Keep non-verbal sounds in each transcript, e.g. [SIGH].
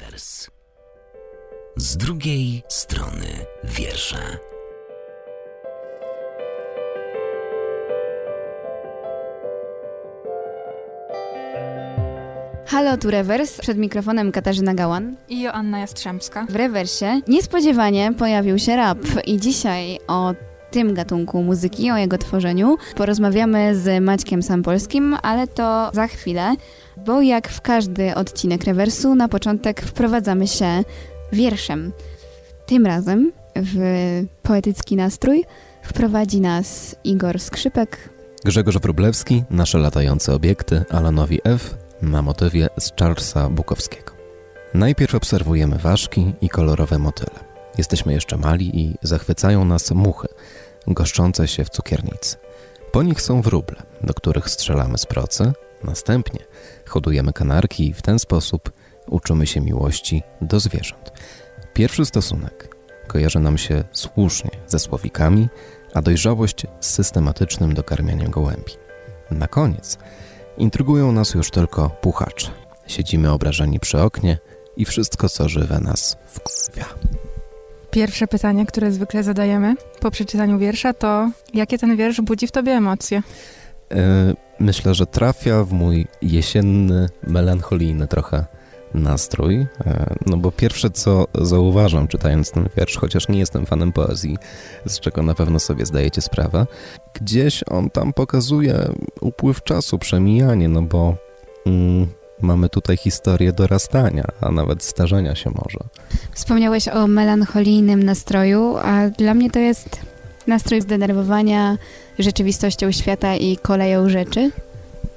rewers. Z drugiej strony wiersza. Halo, tu Rewers. Przed mikrofonem Katarzyna Gałan. I Joanna Jastrzębska. W Rewersie niespodziewanie pojawił się rap i dzisiaj o tym gatunku muzyki, o jego tworzeniu porozmawiamy z Maćkiem Sampolskim, ale to za chwilę, bo jak w każdy odcinek Rewersu, na początek wprowadzamy się wierszem. Tym razem w poetycki nastrój wprowadzi nas Igor Skrzypek. Grzegorz Wróblewski, nasze latające obiekty, Alanowi F. na motywie z Charlesa Bukowskiego. Najpierw obserwujemy ważki i kolorowe motyle. Jesteśmy jeszcze mali i zachwycają nas muchy, goszczące się w cukiernicy. Po nich są wróble, do których strzelamy z procy. Następnie hodujemy kanarki i w ten sposób uczymy się miłości do zwierząt. Pierwszy stosunek kojarzy nam się słusznie ze słowikami, a dojrzałość z systematycznym dokarmianiem gołębi. Na koniec intrygują nas już tylko puchacze. Siedzimy obrażeni przy oknie i wszystko, co żywe nas wkurwia. Pierwsze pytanie, które zwykle zadajemy po przeczytaniu wiersza, to jakie ten wiersz budzi w tobie emocje? E, myślę, że trafia w mój jesienny, melancholijny trochę nastrój. E, no bo pierwsze, co zauważam czytając ten wiersz, chociaż nie jestem fanem poezji, z czego na pewno sobie zdajecie sprawę, gdzieś on tam pokazuje upływ czasu, przemijanie, no bo mm, mamy tutaj historię dorastania, a nawet starzenia się może. Wspomniałeś o melancholijnym nastroju, a dla mnie to jest nastrój zdenerwowania rzeczywistością świata i koleją rzeczy.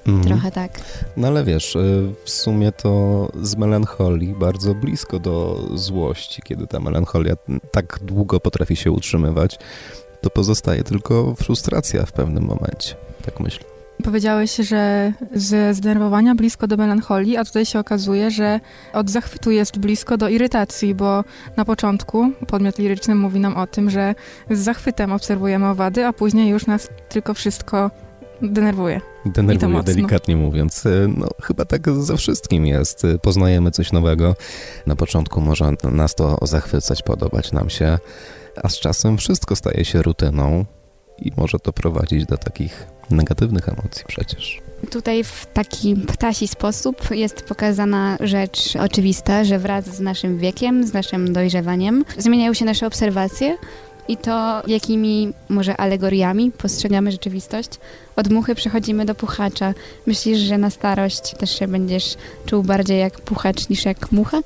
Mhm. Trochę tak. No ale wiesz, y, w sumie to z melancholii bardzo blisko do złości, kiedy ta melancholia tak długo potrafi się utrzymywać, to pozostaje tylko frustracja w pewnym momencie. Tak myślę. Powiedziałeś, że ze zdenerwowania blisko do melancholii, a tutaj się okazuje, że od zachwytu jest blisko do irytacji, bo na początku podmiot liryczny mówi nam o tym, że z zachwytem obserwujemy owady, a później już nas tylko wszystko denerwuje. Denerwuje, delikatnie mówiąc. No, chyba tak ze wszystkim jest. Poznajemy coś nowego. Na początku może nas to zachwycać, podobać nam się, a z czasem wszystko staje się rutyną i może to prowadzić do takich negatywnych emocji przecież. Tutaj w taki ptasi sposób jest pokazana rzecz oczywista, że wraz z naszym wiekiem, z naszym dojrzewaniem zmieniają się nasze obserwacje i to, jakimi może alegoriami postrzegamy rzeczywistość. Od muchy przechodzimy do puchacza. Myślisz, że na starość też się będziesz czuł bardziej jak puchacz niż jak mucha?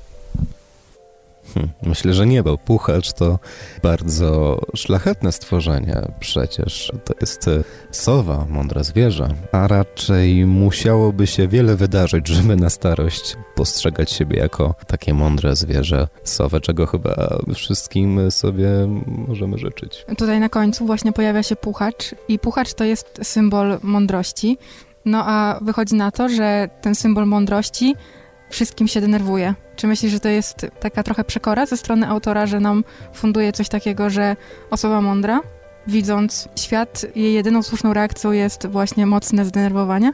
Hm, myślę, że nie, bo puchacz to bardzo szlachetne stworzenie. Przecież to jest e, sowa, mądre zwierzę, a raczej musiałoby się wiele wydarzyć, żeby na starość postrzegać siebie jako takie mądre zwierzę, sowę, czego chyba wszystkim sobie możemy życzyć. Tutaj na końcu właśnie pojawia się puchacz i puchacz to jest symbol mądrości. No a wychodzi na to, że ten symbol mądrości wszystkim się denerwuje. Czy myślisz, że to jest taka trochę przekora ze strony autora, że nam funduje coś takiego, że osoba mądra, widząc świat, jej jedyną słuszną reakcją jest właśnie mocne zdenerwowanie?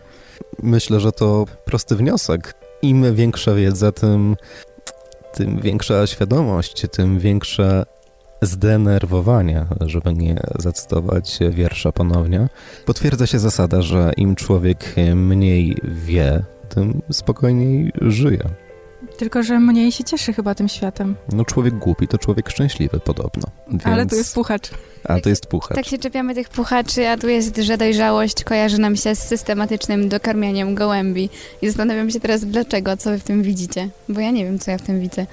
Myślę, że to prosty wniosek. Im większa wiedza, tym, tym większa świadomość, tym większe zdenerwowanie, żeby nie zacytować wiersza ponownie. Potwierdza się zasada, że im człowiek mniej wie, tym spokojniej żyje. Tylko, że mniej się cieszy chyba tym światem. No człowiek głupi to człowiek szczęśliwy podobno. Więc... Ale tu jest puchacz. A to jest puchacz. Tak się czepiamy tych puchaczy, a tu jest, że dojrzałość kojarzy nam się z systematycznym dokarmianiem gołębi. I zastanawiam się teraz dlaczego, co wy w tym widzicie. Bo ja nie wiem, co ja w tym widzę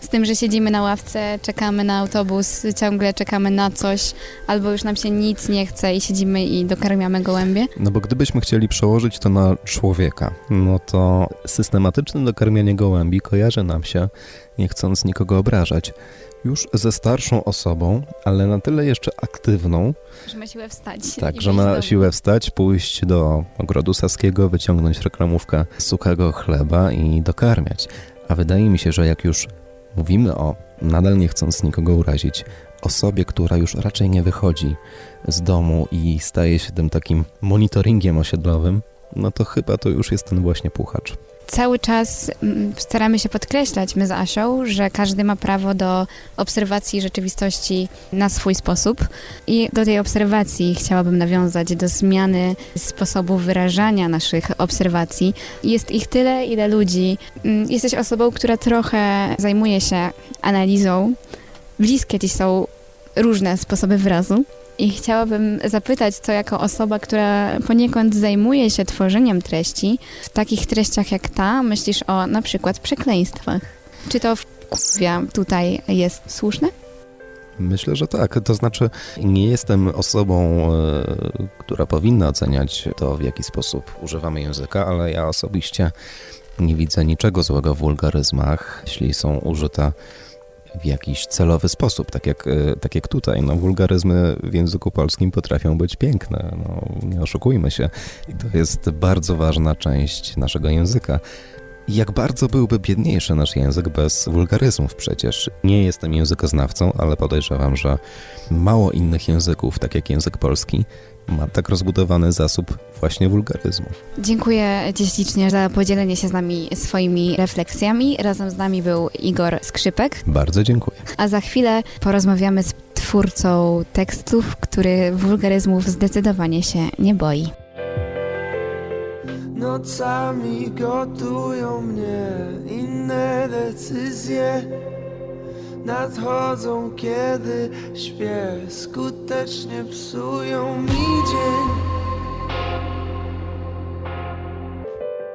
z tym, że siedzimy na ławce, czekamy na autobus, ciągle czekamy na coś, albo już nam się nic nie chce i siedzimy i dokarmiamy gołębie. No bo gdybyśmy chcieli przełożyć to na człowieka, no to systematyczne dokarmianie gołębi kojarzy nam się, nie chcąc nikogo obrażać, już ze starszą osobą, ale na tyle jeszcze aktywną, że ma siłę wstać. Tak, że ma siłę wstać, pójść do ogrodu saskiego, wyciągnąć reklamówkę suchego chleba i dokarmiać. A wydaje mi się, że jak już Mówimy o, nadal nie chcąc nikogo urazić, osobie, która już raczej nie wychodzi z domu i staje się tym takim monitoringiem osiedlowym, no to chyba to już jest ten właśnie puchacz. Cały czas mm, staramy się podkreślać, my z Asią, że każdy ma prawo do obserwacji rzeczywistości na swój sposób. I do tej obserwacji chciałabym nawiązać, do zmiany sposobu wyrażania naszych obserwacji. Jest ich tyle, ile ludzi. Mm, Jesteś osobą, która trochę zajmuje się analizą. Bliskie ci są różne sposoby wyrazu. I chciałabym zapytać, co jako osoba, która poniekąd zajmuje się tworzeniem treści, w takich treściach jak ta, myślisz o na przykład przekleństwach. Czy to w kurwia tutaj jest słuszne? Myślę, że tak. To znaczy, nie jestem osobą, e, która powinna oceniać to, w jaki sposób używamy języka, ale ja osobiście nie widzę niczego złego w wulgaryzmach, jeśli są użyte w jakiś celowy sposób, tak jak, e, tak jak tutaj. No, wulgaryzmy w języku polskim potrafią być piękne, no, nie oszukujmy się. I to jest bardzo ważna część naszego języka. Jak bardzo byłby biedniejszy nasz język bez wulgaryzmów przecież. Nie jestem językoznawcą, ale podejrzewam, że mało innych języków, tak jak język polski, ma tak rozbudowany zasób właśnie wulgaryzmów. Dziękuję Ci ślicznie za podzielenie się z nami swoimi refleksjami. Razem z nami był Igor Skrzypek, Bardzo dziękuję. a za chwilę porozmawiamy z twórcą tekstów, który wulgaryzmów zdecydowanie się nie boi. Nocami gotują mnie inne decyzje Nadchodzą kiedy śpię Skutecznie psują mi dzień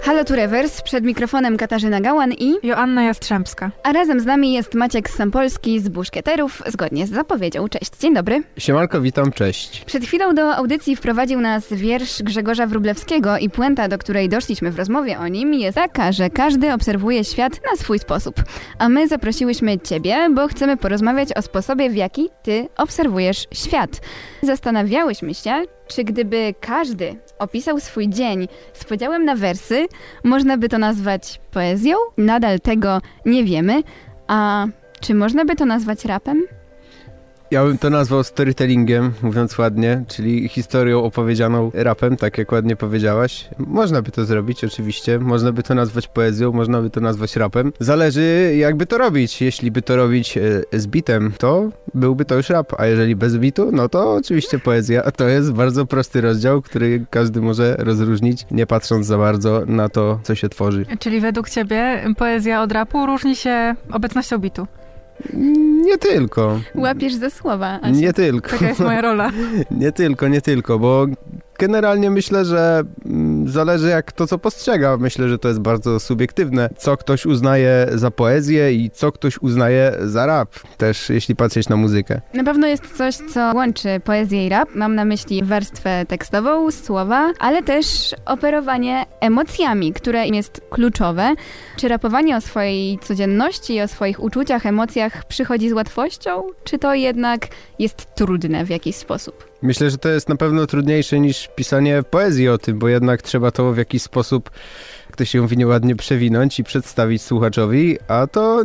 Halo tu Rewers, przed mikrofonem Katarzyna Gałan i... Joanna Jastrzębska. A razem z nami jest Maciek Sampolski z Buszkieterów, zgodnie z zapowiedzią. Cześć, dzień dobry. Siemanko, witam, cześć. Przed chwilą do audycji wprowadził nas wiersz Grzegorza Wróblewskiego i puenta, do której doszliśmy w rozmowie o nim jest taka, że każdy obserwuje świat na swój sposób. A my zaprosiłyśmy Ciebie, bo chcemy porozmawiać o sposobie, w jaki Ty obserwujesz świat. Zastanawiałyśmy się, czy gdyby każdy opisał swój dzień z podziałem na wersy, można by to nazwać poezją? Nadal tego nie wiemy. A czy można by to nazwać rapem? Ja bym to nazwał storytellingiem, mówiąc ładnie, czyli historią opowiedzianą rapem, tak jak ładnie powiedziałaś. Można by to zrobić, oczywiście. Można by to nazwać poezją, można by to nazwać rapem. Zależy, jakby to robić. Jeśli by to robić e, z bitem, to byłby to już rap, a jeżeli bez bitu, no to oczywiście poezja. To jest bardzo prosty rozdział, który każdy może rozróżnić, nie patrząc za bardzo na to, co się tworzy. Czyli według ciebie poezja od rapu różni się obecnością bitu. Nie tylko. Łapiesz za słowa. Asia. Nie tylko. Taka jest moja rola. [LAUGHS] Nie tylko, nie tylko, bo generalnie myślę, że zależy jak to co postrzega. Myślę, że to jest bardzo subiektywne, co ktoś uznaje za poezję i co ktoś uznaje za rap. Też jeśli patrzeć na muzykę. Na pewno jest coś, co łączy poezję i rap. Mam na myśli warstwę tekstową, słowa, ale też operowanie emocjami, które im jest kluczowe. Czy rapowanie o swojej codzienności, o swoich uczuciach, emocjach przychodzi z łatwością, czy to jednak jest trudne w jakiś sposób? Myślę, że to jest na pewno trudniejsze niż pisanie poezji o tym, bo jednak trzeba to w jakiś sposób, jak to się mówi, nieładnie przewinąć i przedstawić słuchaczowi, a to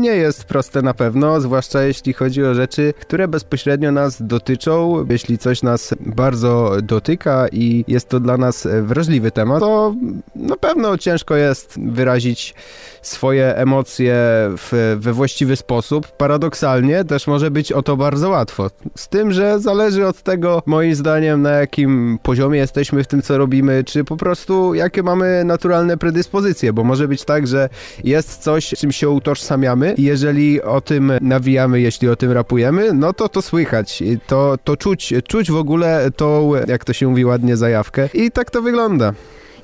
nie jest proste na pewno, zwłaszcza jeśli chodzi o rzeczy, które bezpośrednio nas dotyczą. Jeśli coś nas bardzo dotyka i jest to dla nas wrażliwy temat, to na pewno ciężko jest wyrazić swoje emocje w, we właściwy sposób. Paradoksalnie też może być o to bardzo łatwo. Z tym, że zależy od tego, moim zdaniem, na jakim poziomie jesteśmy w tym, co robimy, czy po prostu jakie mamy naturalne predyspozycje, bo może być tak, że jest coś, czym się utożsamiamy i jeżeli o tym nawijamy, jeśli o tym rapujemy, no to to słychać. To, to czuć, czuć w ogóle tą, jak to się mówi ładnie, zajawkę. I tak to wygląda.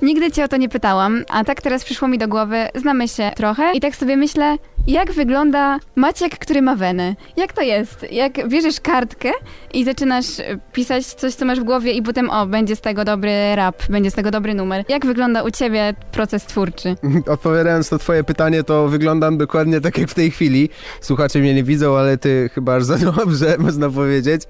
Nigdy cię o to nie pytałam, a tak teraz przyszło mi do głowy, znamy się trochę i tak sobie myślę, jak wygląda Maciek, który ma wenę? Jak to jest? Jak bierzesz kartkę i zaczynasz e, pisać coś, co masz w głowie i potem, o, będzie z tego dobry rap, będzie z tego dobry numer. Jak wygląda u ciebie proces twórczy? [LAUGHS] Odpowiadając na twoje pytanie, to wyglądam dokładnie tak jak w tej chwili. Słuchacze mnie nie widzą, ale ty chyba aż za [LAUGHS] dobrze, można powiedzieć.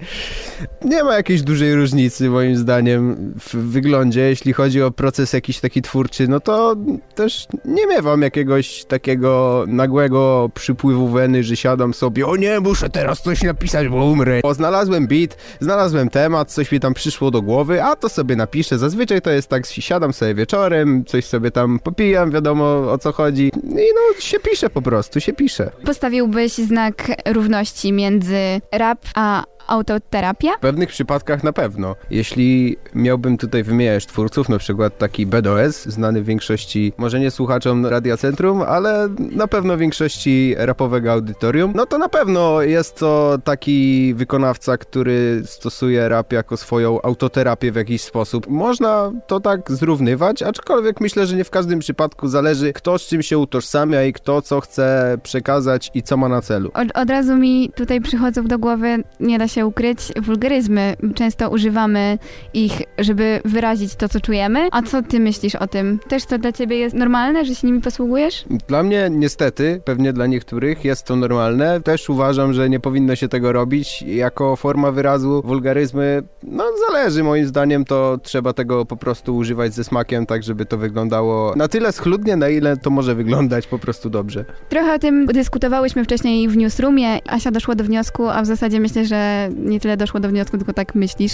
Nie ma jakiejś dużej różnicy, moim zdaniem, w wyglądzie. Jeśli chodzi o proces jakiś taki twórczy, no to też nie miewam jakiegoś takiego nagłego przypływu weny, że siadam sobie, o nie, muszę teraz coś napisać, bo umrę. O, znalazłem beat, znalazłem temat, coś mi tam przyszło do głowy, a to sobie napiszę. Zazwyczaj to jest tak, siadam sobie wieczorem, coś sobie tam popijam, wiadomo o co chodzi i no się pisze po prostu, się pisze. Postawiłbyś znak równości między rap a autoterapia? W pewnych przypadkach na pewno. Jeśli miałbym tutaj wymieniać twórców, na przykład taki BDOS, znany w większości, może nie słuchaczom Radia Centrum, ale na pewno w większości rapowego audytorium, no to na pewno jest to taki wykonawca, który stosuje rap jako swoją autoterapię w jakiś sposób. Można to tak zrównywać, aczkolwiek myślę, że nie w każdym przypadku zależy kto z czym się utożsamia i kto co chce przekazać i co ma na celu. Od, od razu mi tutaj przychodzą do głowy, nie da się ukryć, wulgaryzmy. Często używamy ich, żeby wyrazić to, co czujemy. A co ty myślisz o tym? Też to dla ciebie jest normalne, że się nimi posługujesz? Dla mnie niestety, pewnie dla niektórych jest to normalne. Też uważam, że nie powinno się tego robić jako forma wyrazu. Wulgaryzmy, no zależy moim zdaniem, to trzeba tego po prostu używać ze smakiem, tak żeby to wyglądało na tyle schludnie, na ile to może wyglądać po prostu dobrze. Trochę o tym dyskutowałyśmy wcześniej w newsroomie. Asia doszła do wniosku, a w zasadzie myślę, że nie tyle doszło do wniosku, tylko tak myślisz,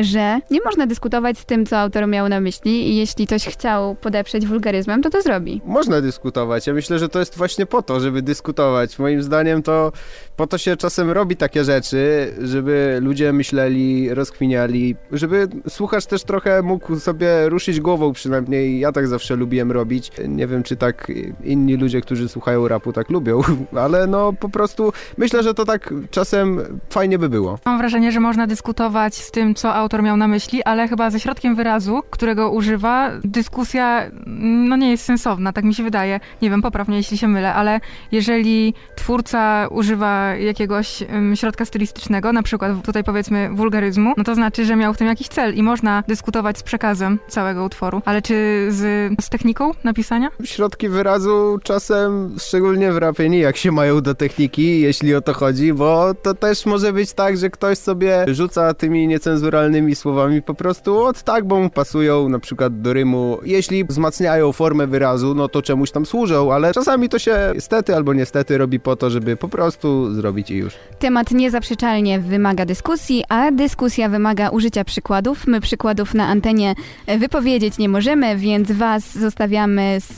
że nie można dyskutować z tym, co autor miał na myśli i jeśli ktoś chciał podeprzeć wulgaryzmem, to to zrobi. Można dyskutować. Ja myślę, że to jest właśnie po to, żeby dyskutować. Moim zdaniem to po to się czasem robi takie rzeczy, żeby ludzie myśleli, rozkminiali, żeby słuchacz też trochę mógł sobie ruszyć głową przynajmniej. Ja tak zawsze lubiłem robić. Nie wiem, czy tak inni ludzie, którzy słuchają rapu tak lubią, [LAUGHS] ale no po prostu myślę, że to tak czasem fajnie by było. Mam wrażenie, że można dyskutować z tym, co autor miał na myśli, ale chyba ze środkiem wyrazu, którego używa, dyskusja no nie jest sensowna, tak mi się wydaje. Nie wiem, poprawnie, jeśli się mylę, ale jeżeli twórca używa jakiegoś um, środka stylistycznego, na przykład tutaj powiedzmy wulgaryzmu, no to znaczy, że miał w tym jakiś cel i można dyskutować z przekazem całego utworu. Ale czy z, z techniką napisania? Środki wyrazu czasem, szczególnie w rapie, jak się mają do techniki, jeśli o to chodzi, bo to też może być tak, że ktoś sobie rzuca tymi niecenzuralnymi słowami po prostu od tak, bo mu pasują na przykład do rymu. Jeśli wzmacniają formę wyrazu, no to czemuś tam służą, ale czasami to się niestety albo niestety robi po to, żeby po prostu zrobić i już. Temat niezaprzeczalnie wymaga dyskusji, a dyskusja wymaga użycia przykładów. My przykładów na antenie wypowiedzieć nie możemy, więc was zostawiamy z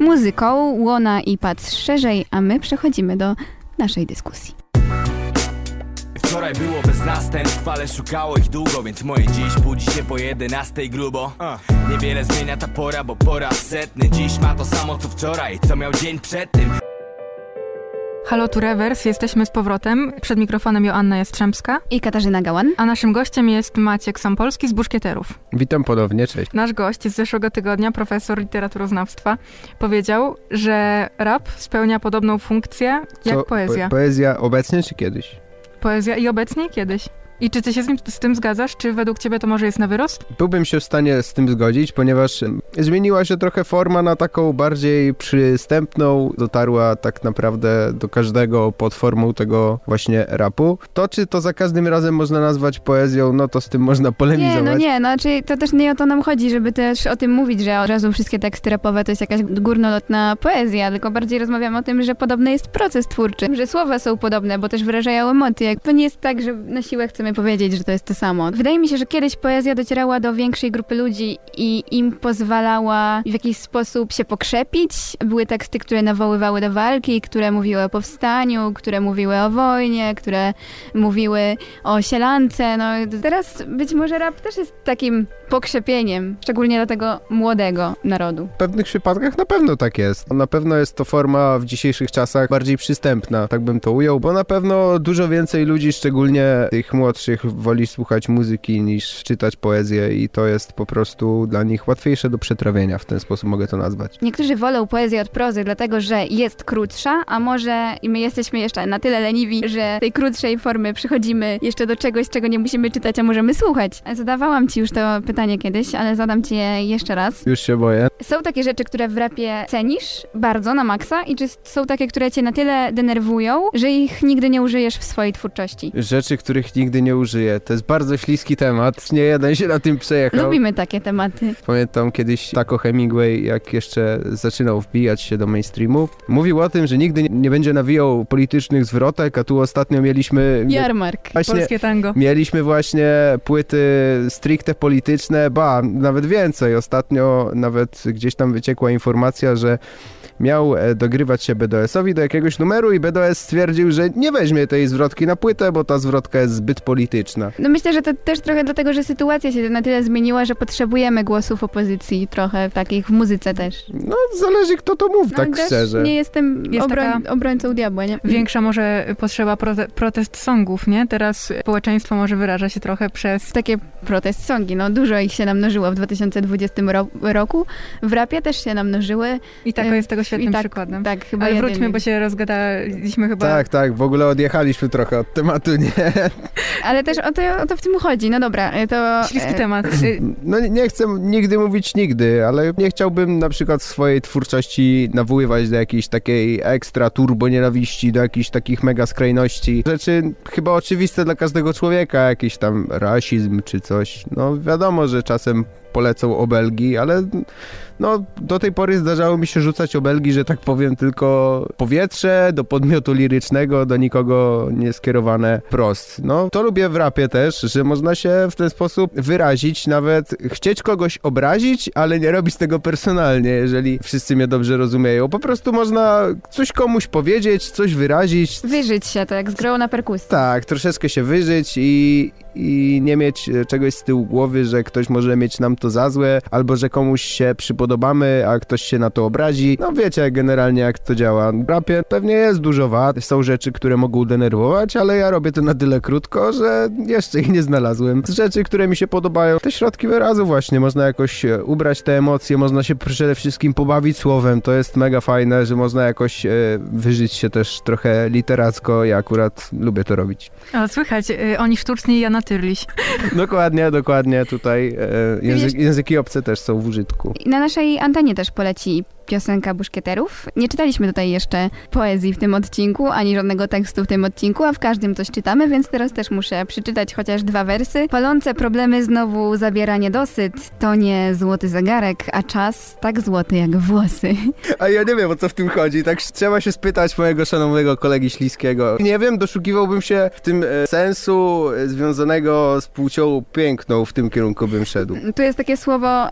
muzyką Łona i Patrz Szerzej, a my przechodzimy do naszej dyskusji. Wczoraj było bez następstw, ale szukało ich długo Więc moje dziś budzi się po jedenastej grubo Niewiele zmienia ta pora, bo po raz setny Dziś ma to samo co wczoraj, co miał dzień przed tym Halo tu Rewers, jesteśmy z powrotem. Przed mikrofonem Joanna Jastrzębska. I Katarzyna Gałan. A naszym gościem jest Maciek Sampolski z Buszkieterów. Witam ponownie, cześć. Nasz gość z zeszłego tygodnia, profesor literaturoznawstwa, powiedział, że rap spełnia podobną funkcję jak Co, poezja. Po, poezja obecnie czy kiedyś? Poezja i obecnie i kiedyś. I czy ty się z, nim, z, tym zgadzasz? Czy według ciebie to może jest na wyrost? Byłbym się w stanie z tym zgodzić, ponieważ zmieniła się trochę forma na taką bardziej przystępną, dotarła tak naprawdę do każdego pod formą tego właśnie rapu. To, czy to za każdym razem można nazwać poezją, no to z tym można polemizować. Nie, no nie, no znaczy to też nie o to nam chodzi, żeby też o tym mówić, że od razu wszystkie teksty rapowe to jest jakaś górnolotna poezja, tylko bardziej rozmawiamy o tym, że podobny jest proces twórczy, że słowa są podobne, bo też wyrażają emocje. To nie jest tak, że na siłę chcemy powiedzieć, że to jest to samo. Wydaje mi się, że kiedyś poezja docierała do większej grupy ludzi i im pozwalała w jakiś sposób się pokrzepić. Były teksty, które nawoływały do walki, które mówiły o powstaniu, które mówiły o wojnie, które mówiły o sielance. No teraz być może rap też jest takim pokrzepieniem, szczególnie dla tego młodego narodu. W pewnych przypadkach na pewno tak jest. Na pewno jest to forma w dzisiejszych czasach bardziej przystępna, tak bym to ujął, bo na pewno dużo więcej ludzi, szczególnie tych młodszych, woli słuchać muzyki niż czytać poezję i to jest po prostu dla nich łatwiejsze do przetrawienia, w ten sposób mogę to nazwać. Niektórzy wolą poezję od prozy, dlatego że jest krótsza, a może i my jesteśmy jeszcze na tyle leniwi, że tej krótszej formy przychodzimy jeszcze do czegoś, czego nie musimy czytać, a możemy słuchać. Zadawałam ci już to pytanie pytanie kiedyś, ale zadam ci je jeszcze raz. Już się boję. Są takie rzeczy, które w rapie cenisz bardzo na maksa i czy są takie, które cię na tyle denerwują, że ich nigdy nie użyjesz w swojej twórczości? Rzeczy, których nigdy nie użyję. To jest bardzo śliski temat. Nie jeden się na tym przejechał. Lubimy takie tematy. Pamiętam kiedyś Taco Hemingway, jak jeszcze zaczynał wbijać się do mainstreamu, mówił o tym, że nigdy nie- będzie nawijał politycznych zwrotek, a tu ostatnio mieliśmy... Jarmark. Właśnie Polskie tango. Mieliśmy właśnie płyty stricte polityczne, ba, nawet więcej. Ostatnio nawet gdzieś tam wyciekła informacja, że miał e, dogrywać się BDS-owi do jakiegoś numeru i BDS stwierdził, że nie weźmie tej zwrotki na płytę, bo ta zwrotka jest zbyt polityczna. No myślę, że to też trochę dlatego, że sytuacja się na tyle zmieniła, że potrzebujemy głosów opozycji trochę takich w muzyce też. No, zależy kto to mówi, No, tak też szczerze. Nie jestem Jest obroń, taka- obrońcą diabła, nie? Większa może potrzeba prote- protest songów, nie? Teraz społeczeństwo może wyraża się trochę przez... Takie protest songi, no dużo ich się namnożyło w 2020 ro- roku. W rapie też się namnożyły. I tako E, jest tego świetnym tak, przykładem. Tak, chyba Ale wróćmy, bo się rozgadaliśmy chyba... Tak, tak, w ogóle odjechaliśmy trochę od tematu, nie? [LAUGHS] Ale też o to, o to w tym chodzi. No dobra, e, to... Śliski e, temat. Y, [CLEARS THROAT] No nie- nie chcę nigdy mówić nigdy, ale nie chciałbym na przykład w swojej twórczości nawoływać do jakiejś takiej ekstra turbo nienawiści, do jakichś takich mega skrajności. Rzeczy chyba oczywiste dla każdego człowieka, jakiś tam rasizm czy coś. No wiadomo, że czasem polecą obelgi, ale no do tej pory zdarzało mi się rzucać obelgi, że tak powiem, tylko powietrze, do podmiotu lirycznego, do nikogo nie skierowane prost. No to lubię w rapie też, że można się w ten sposób wyrazić, nawet chcieć kogoś obrazić, ale nie robić tego personalnie, jeżeli wszyscy mnie dobrze rozumieją. Po prostu można coś komuś powiedzieć, coś wyrazić, Wyżyć się, to jak z grą na perkusji. tak, troszeczkę się wyżyć i, i nie mieć czegoś z tyłu głowy, że ktoś może mieć nam to za złe, albo że komuś się przypodobamy, a ktoś się na to obrazi. No wiecie generalnie jak to działa. W rapie pewnie jest dużo wad, są rzeczy, które mogą denerwować, ale ja robię to na tyle krótko, że jeszcze ich nie znalazłem. Z rzeczy, które mi się podobają, te środki wyrazu właśnie, można jakoś e, ubrać te emocje, można się przede wszystkim pobawić słowem, to jest mega fajne, że można jakoś e, wyżyć się też trochę literacko, ja akurat lubię to robić. O, słychać, y, oni sztuczni ja natyrliś. Dokładnie, dokładnie. Tutaj e, język, języki obce też są w użytku. Na naszej antenie też poleci piosenka Buszkieterów. Nie czytaliśmy tutaj jeszcze poezji w tym odcinku, ani żadnego tekstu w tym odcinku, a w każdym coś czytamy, więc teraz też muszę przeczytać chociaż dwa wersy. Palące problemy znowu zabiera niedosyt. To nie złoty zegarek, a czas tak złoty jak włosy. [LAUGHS] A ja nie wiem, o co w tym chodzi. Tak trzeba się spytać mojego szanownego kolegi Śliskiego. Nie wiem, doszukiwałbym się w tym e, sensu e, związanego z płcią piękną. W tym kierunku bym szedł. Tu jest takie słowo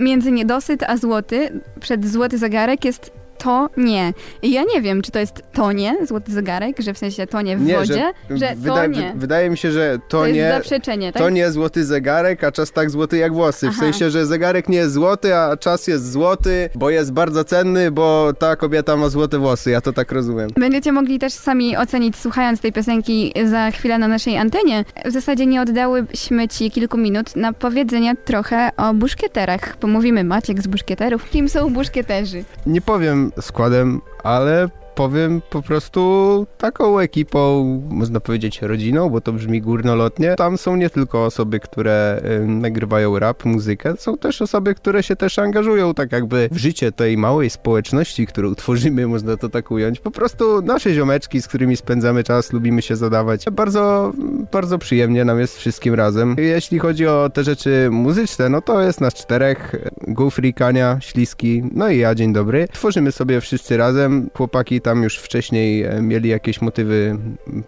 między niedosyt a złoty. Przed złoty zegarek jest to nie. I ja nie wiem, czy to jest to nie, złoty zegarek, że w sensie to nie w wodzie, że, to wyda- nie. wy- Wydaje mi się, że to, To jest nie... zaprzeczenie, tak? To nie złoty zegarek, a czas tak złoty jak włosy. W Aha. sensie, że zegarek nie jest złoty, a czas jest złoty, bo jest bardzo cenny, bo ta kobieta ma złote włosy. Ja to tak rozumiem. Będziecie mogli też sami ocenić, słuchając tej piosenki za chwilę na naszej antenie. W zasadzie nie oddałyśmy ci kilku minut na powiedzenie trochę o buszkieterach. Pomówimy Maciek z buszkieterów. Kim są buszkieterzy? Nie powiem składem, ale powiem po prostu taką ekipą, można powiedzieć rodziną, bo to brzmi górnolotnie. Tam są nie tylko osoby, które nagrywają rap, muzykę, są też osoby, które się też angażują tak jakby w życie tej małej społeczności, którą [LAUGHS] tworzymy, można to tak ująć. Po prostu nasze ziomeczki, z którymi spędzamy czas, lubimy się zadawać. Bardzo, bardzo przyjemnie nam jest wszystkim razem. Jeśli chodzi o te rzeczy muzyczne, no to jest nas czterech. Gufri, Kania, Śliski, no i ja, dzień dobry. Tworzymy sobie wszyscy razem. Chłopaki tam już wcześniej e, mieli jakieś motywy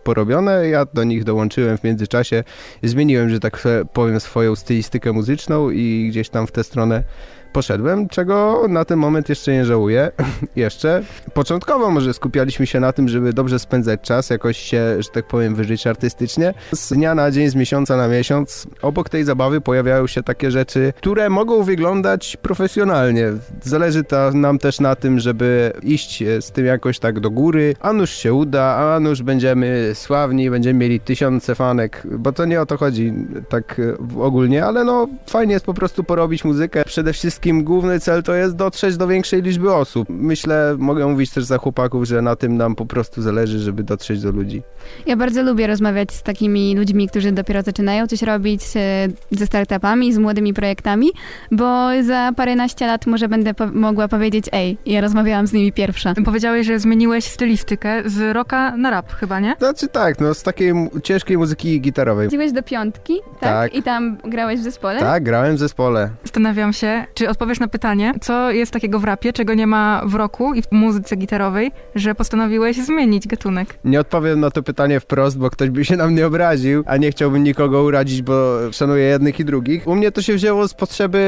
porobione, ja do nich dołączyłem w międzyczasie. Zmieniłem, że tak powiem, swoją stylistykę muzyczną i gdzieś tam w tę stronę poszedłem, czego na ten moment jeszcze nie żałuję. [CLEARS THROAT] jeszcze. Początkowo może skupialiśmy się na tym, żeby dobrze spędzać czas, jakoś się, że tak powiem, wyżyć artystycznie. Z dnia na dzień, z miesiąca na miesiąc, obok tej zabawy pojawiają się takie rzeczy, które mogą wyglądać profesjonalnie. Zależy nam też na tym, żeby iść e, z tym jakoś tak do góry, a nuż się uda, a nuż będziemy sławni, będziemy mieli tysiące fanek, bo to nie o to chodzi tak e, ogólnie, ale no fajnie jest po prostu porobić muzykę. Przede wszystkim wszystkim główny cel to jest dotrzeć do większej liczby osób. Myślę, mogę mówić też za chłopaków, że na tym nam po prostu zależy, żeby dotrzeć do ludzi. Ja bardzo lubię rozmawiać z takimi ludźmi, którzy dopiero zaczynają coś robić, e, ze startupami, z młodymi projektami, bo za paręnaście lat może będę po mogła powiedzieć, ej, ja rozmawiałam z nimi pierwsza. Powiedziałeś, że zmieniłeś stylistykę z rocka na rap chyba, nie? Znaczy tak, no z takiej ciężkiej muzyki gitarowej. Chodziłeś do piątki, tak? Tak. I tam grałeś w zespole? Tak, grałem w zespole. Zastanawiam się, czy odpowiesz na pytanie, co jest takiego w rapie, czego nie ma w rocku i w muzyce gitarowej, że postanowiłeś zmienić gatunek. Nie odpowiem na to pytanie wprost, bo ktoś by się na mnie obraził, a nie chciałbym nikogo urazić, bo szanuję jednych i drugich. U mnie to się wzięło z potrzeby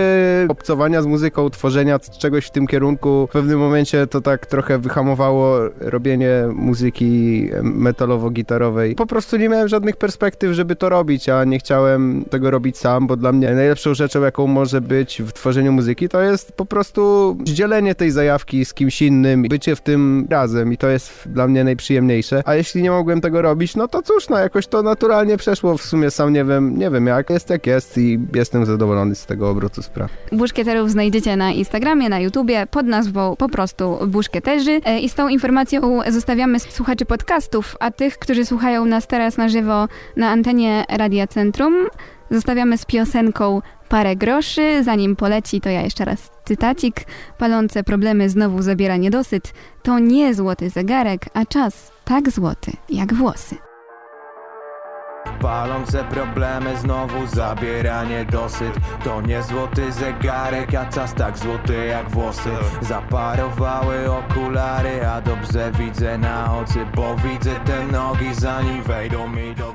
obcowania z muzyką, tworzenia czegoś w tym kierunku. W pewnym momencie to tak trochę wyhamowało robienie muzyki metalowo-gitarowej. Po prostu nie miałem żadnych perspektyw, żeby to robić, a nie chciałem tego robić sam, bo dla mnie najlepszą rzeczą, jaką może być w tworzeniu muzyki, to jest po prostu dzielenie tej zajawki z kimś innym, bycie w tym razem i to jest dla mnie najprzyjemniejsze. A jeśli nie mogłem tego robić, no to cóż, no jakoś to naturalnie przeszło. W sumie sam nie wiem, nie wiem jak, jest jak jest i jestem zadowolony z tego obrotu spraw. Buszkieterów znajdziecie na Instagramie, na YouTubie pod nazwą po prostu Buszkieterzy E, i z tą informacją zostawiamy słuchaczy podcastów, a tych, którzy słuchają nas teraz na żywo na antenie Radia Centrum, zostawiamy z piosenką Parę groszy, zanim poleci, to ja jeszcze raz cytacik. Palące problemy znowu zabiera niedosyt. To nie złoty zegarek, a czas tak złoty jak włosy. Palące problemy znowu zabiera niedosyt To nie złoty zegarek, a czas tak złoty jak włosy Zaparowały okulary, a dobrze widzę na oczy Bo widzę te nogi zanim wejdą mi do